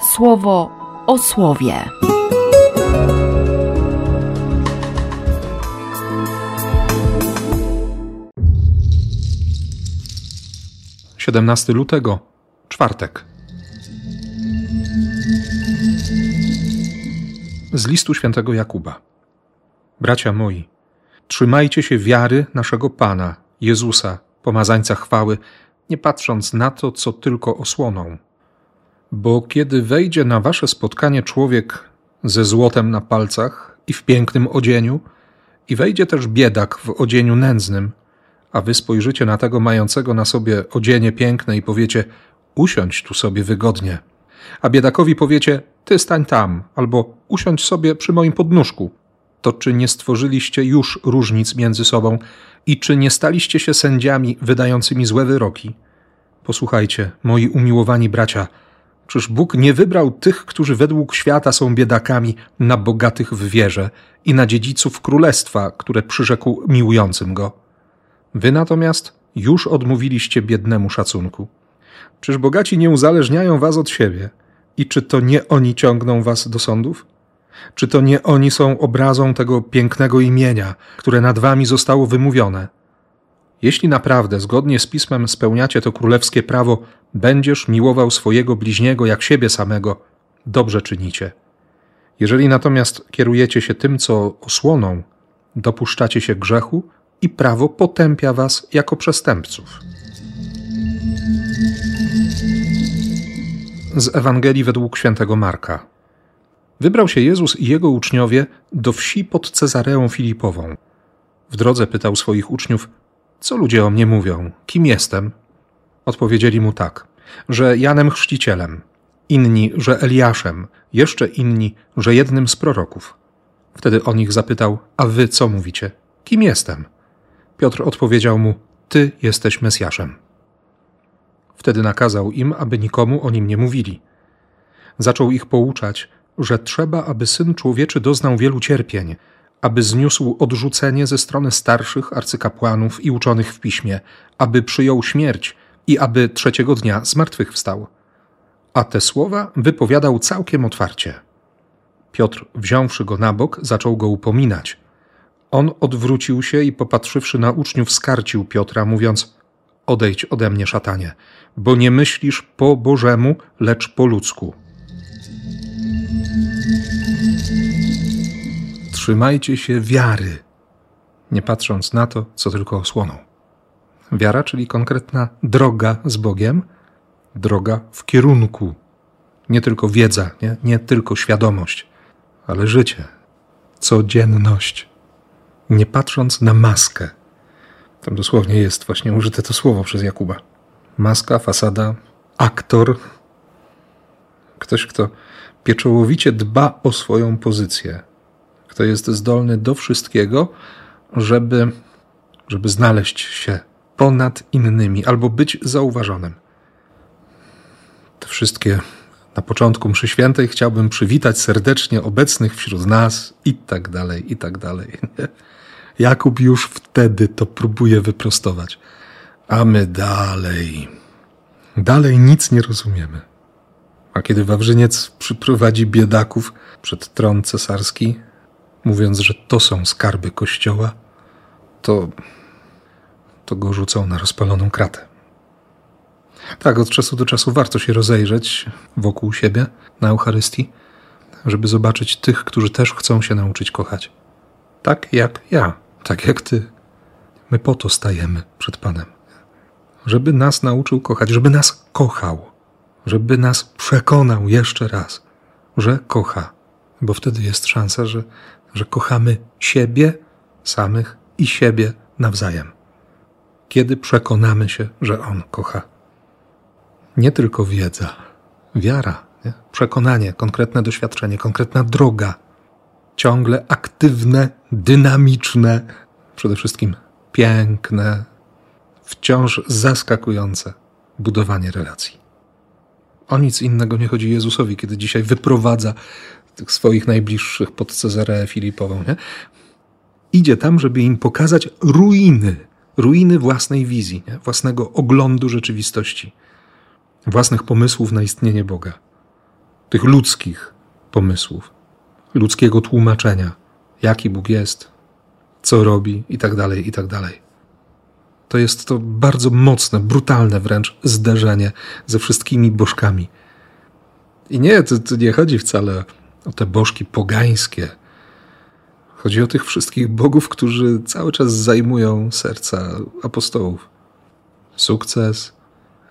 słowo o słowie. Siedemnasty lutego, czwartek. Z listu świętego Jakuba. Bracia moi, trzymajcie się wiary naszego Pana, Jezusa, pomazańca chwały, nie patrząc na to, co tylko osłoną. Bo kiedy wejdzie na wasze spotkanie człowiek ze złotem na palcach i w pięknym odzieniu, i wejdzie też biedak w odzieniu nędznym, a wy spojrzycie na tego mającego na sobie odzienie piękne i powiecie: Usiądź tu sobie wygodnie. A biedakowi powiecie: Ty stań tam, albo usiądź sobie przy moim podnóżku. To czy nie stworzyliście już różnic między sobą i czy nie staliście się sędziami wydającymi złe wyroki? Posłuchajcie, moi umiłowani bracia, czyż Bóg nie wybrał tych, którzy według świata są biedakami, na bogatych w wierze i na dziedziców królestwa, które przyrzekł miłującym go? Wy natomiast już odmówiliście biednemu szacunku. Czyż bogaci nie uzależniają was od siebie? I czy to nie oni ciągną was do sądów? Czy to nie oni są obrazą tego pięknego imienia, które nad wami zostało wymówione? Jeśli naprawdę zgodnie z pismem spełniacie to królewskie prawo, będziesz miłował swojego bliźniego jak siebie samego, dobrze czynicie. Jeżeli natomiast kierujecie się tym, co osłoną, dopuszczacie się grzechu i prawo potępia was jako przestępców. Z Ewangelii według świętego Marka. Wybrał się Jezus i jego uczniowie do wsi pod Cezareą Filipową. W drodze pytał swoich uczniów, co ludzie o mnie mówią, kim jestem? Odpowiedzieli mu tak, że Janem Chrzcicielem, inni, że Eliaszem, jeszcze inni, że jednym z proroków. Wtedy on ich zapytał, a wy co mówicie? Kim jestem? Piotr odpowiedział mu, ty jesteś Mesjaszem. Wtedy nakazał im, aby nikomu o nim nie mówili. Zaczął ich pouczać, że trzeba, aby syn człowieczy doznał wielu cierpień, aby zniósł odrzucenie ze strony starszych arcykapłanów i uczonych w piśmie, aby przyjął śmierć i aby trzeciego dnia zmartwychwstał. A te słowa wypowiadał całkiem otwarcie. Piotr, wziąwszy go na bok, zaczął go upominać. On odwrócił się i popatrzywszy na uczniów, skarcił Piotra, mówiąc: Odejdź ode mnie, szatanie, bo nie myślisz po Bożemu, lecz po ludzku. Trzymajcie się wiary, nie patrząc na to, co tylko osłoną. Wiara, czyli konkretna droga z Bogiem, droga w kierunku. Nie tylko wiedza, nie, nie tylko świadomość, ale życie, codzienność. Nie patrząc na maskę. Tam dosłownie jest właśnie użyte to słowo przez Jakuba. Maska, fasada, aktor. Ktoś, kto pieczołowicie dba o swoją pozycję, kto jest zdolny do wszystkiego, żeby, żeby znaleźć się ponad innymi albo być zauważonym. Te wszystkie na początku mszy świętej chciałbym przywitać serdecznie obecnych wśród nas i tak dalej, i tak dalej. Jakub już wtedy to próbuje wyprostować. A my dalej, dalej nic nie rozumiemy. A kiedy Wawrzyniec przyprowadzi biedaków przed tron cesarski, mówiąc, że to są skarby kościoła, to, to go rzucą na rozpaloną kratę. Tak, od czasu do czasu warto się rozejrzeć wokół siebie na Eucharystii, żeby zobaczyć tych, którzy też chcą się nauczyć kochać. Tak jak ja, tak jak ty. My po to stajemy przed Panem. Żeby nas nauczył kochać, żeby nas kochał, żeby nas przekonał jeszcze raz, że kocha, bo wtedy jest szansa, że że kochamy siebie samych i siebie nawzajem. Kiedy przekonamy się, że On kocha. Nie tylko wiedza, wiara, nie? przekonanie, konkretne doświadczenie, konkretna droga, ciągle aktywne, dynamiczne, przede wszystkim piękne, wciąż zaskakujące budowanie relacji. O nic innego nie chodzi Jezusowi, kiedy dzisiaj wyprowadza tych swoich najbliższych pod Cezareę Filipową, nie? Idzie tam, żeby im pokazać ruiny, ruiny własnej wizji, nie? własnego oglądu rzeczywistości, własnych pomysłów na istnienie Boga. tych ludzkich pomysłów, ludzkiego tłumaczenia, jaki Bóg jest, co robi i tak dalej, i tak. To jest to bardzo mocne, brutalne wręcz zderzenie ze wszystkimi bożkami. I nie, to, to nie chodzi wcale o te bożki pogańskie. Chodzi o tych wszystkich bogów, którzy cały czas zajmują serca apostołów. Sukces,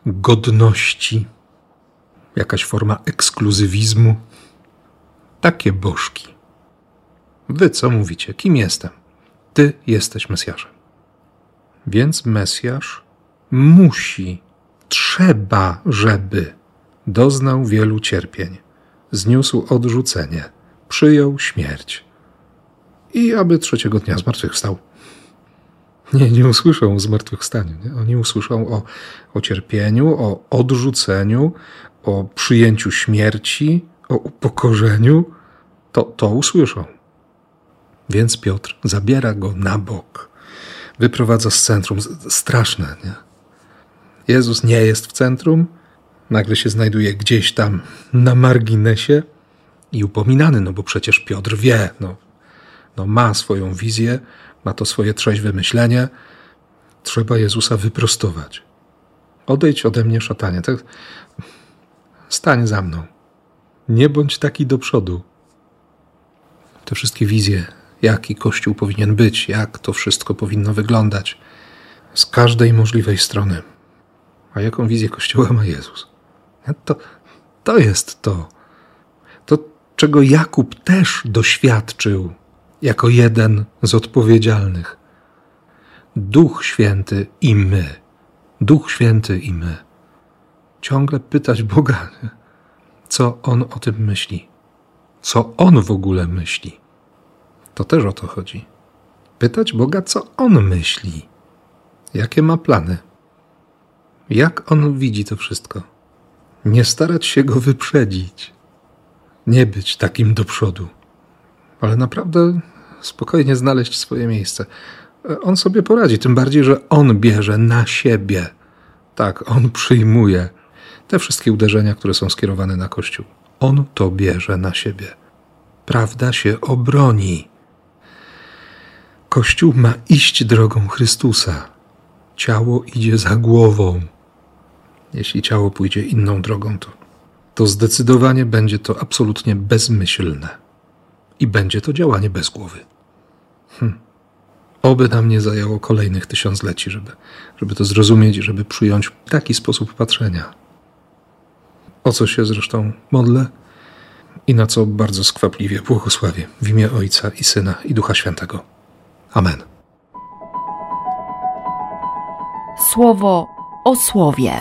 godności, jakaś forma ekskluzywizmu. Takie bożki. Wy co mówicie? Kim jestem? Ty jesteś Mesjaszem. Więc Mesjasz musi, trzeba, żeby doznał wielu cierpień, zniósł odrzucenie, przyjął śmierć i aby trzeciego dnia zmartwychwstał. Nie, nie usłyszą o zmartwychwstaniu. Nie? Oni usłyszą o, o cierpieniu, o odrzuceniu, o przyjęciu śmierci, o upokorzeniu. To, to usłyszą. Więc Piotr zabiera go na bok, wyprowadza z centrum. Straszne, nie? Jezus nie jest w centrum, nagle się znajduje gdzieś tam na marginesie i upominany, no bo przecież Piotr wie, no, no ma swoją wizję, ma to swoje trzeźwe myślenie. Trzeba Jezusa wyprostować. Odejdź ode mnie, szatanie. Tak? Stań za mną. Nie bądź taki do przodu. Te wszystkie wizje, jaki Kościół powinien być, jak to wszystko powinno wyglądać, z każdej możliwej strony. A jaką wizję Kościoła ma Jezus? To, to jest to. To, czego Jakub też doświadczył jako jeden z odpowiedzialnych. Duch Święty i my. Duch Święty i my. Ciągle pytać Boga, co On o tym myśli. Co On w ogóle myśli. To też o to chodzi. Pytać Boga, co On myśli. Jakie ma plany. Jak On widzi to wszystko. Nie starać się Go wyprzedzić. Nie być takim do przodu ale naprawdę spokojnie znaleźć swoje miejsce. On sobie poradzi, tym bardziej, że on bierze na siebie. Tak, on przyjmuje te wszystkie uderzenia, które są skierowane na Kościół. On to bierze na siebie. Prawda się obroni. Kościół ma iść drogą Chrystusa. Ciało idzie za głową. Jeśli ciało pójdzie inną drogą, to, to zdecydowanie będzie to absolutnie bezmyślne i będzie to działanie bez głowy. Hm. Oby nam nie zajęło kolejnych tysiącleci, żeby, żeby to zrozumieć i żeby przyjąć taki sposób patrzenia. O co się zresztą modlę i na co bardzo skwapliwie błogosławię w imię Ojca i Syna i Ducha Świętego. Amen. Słowo o słowie.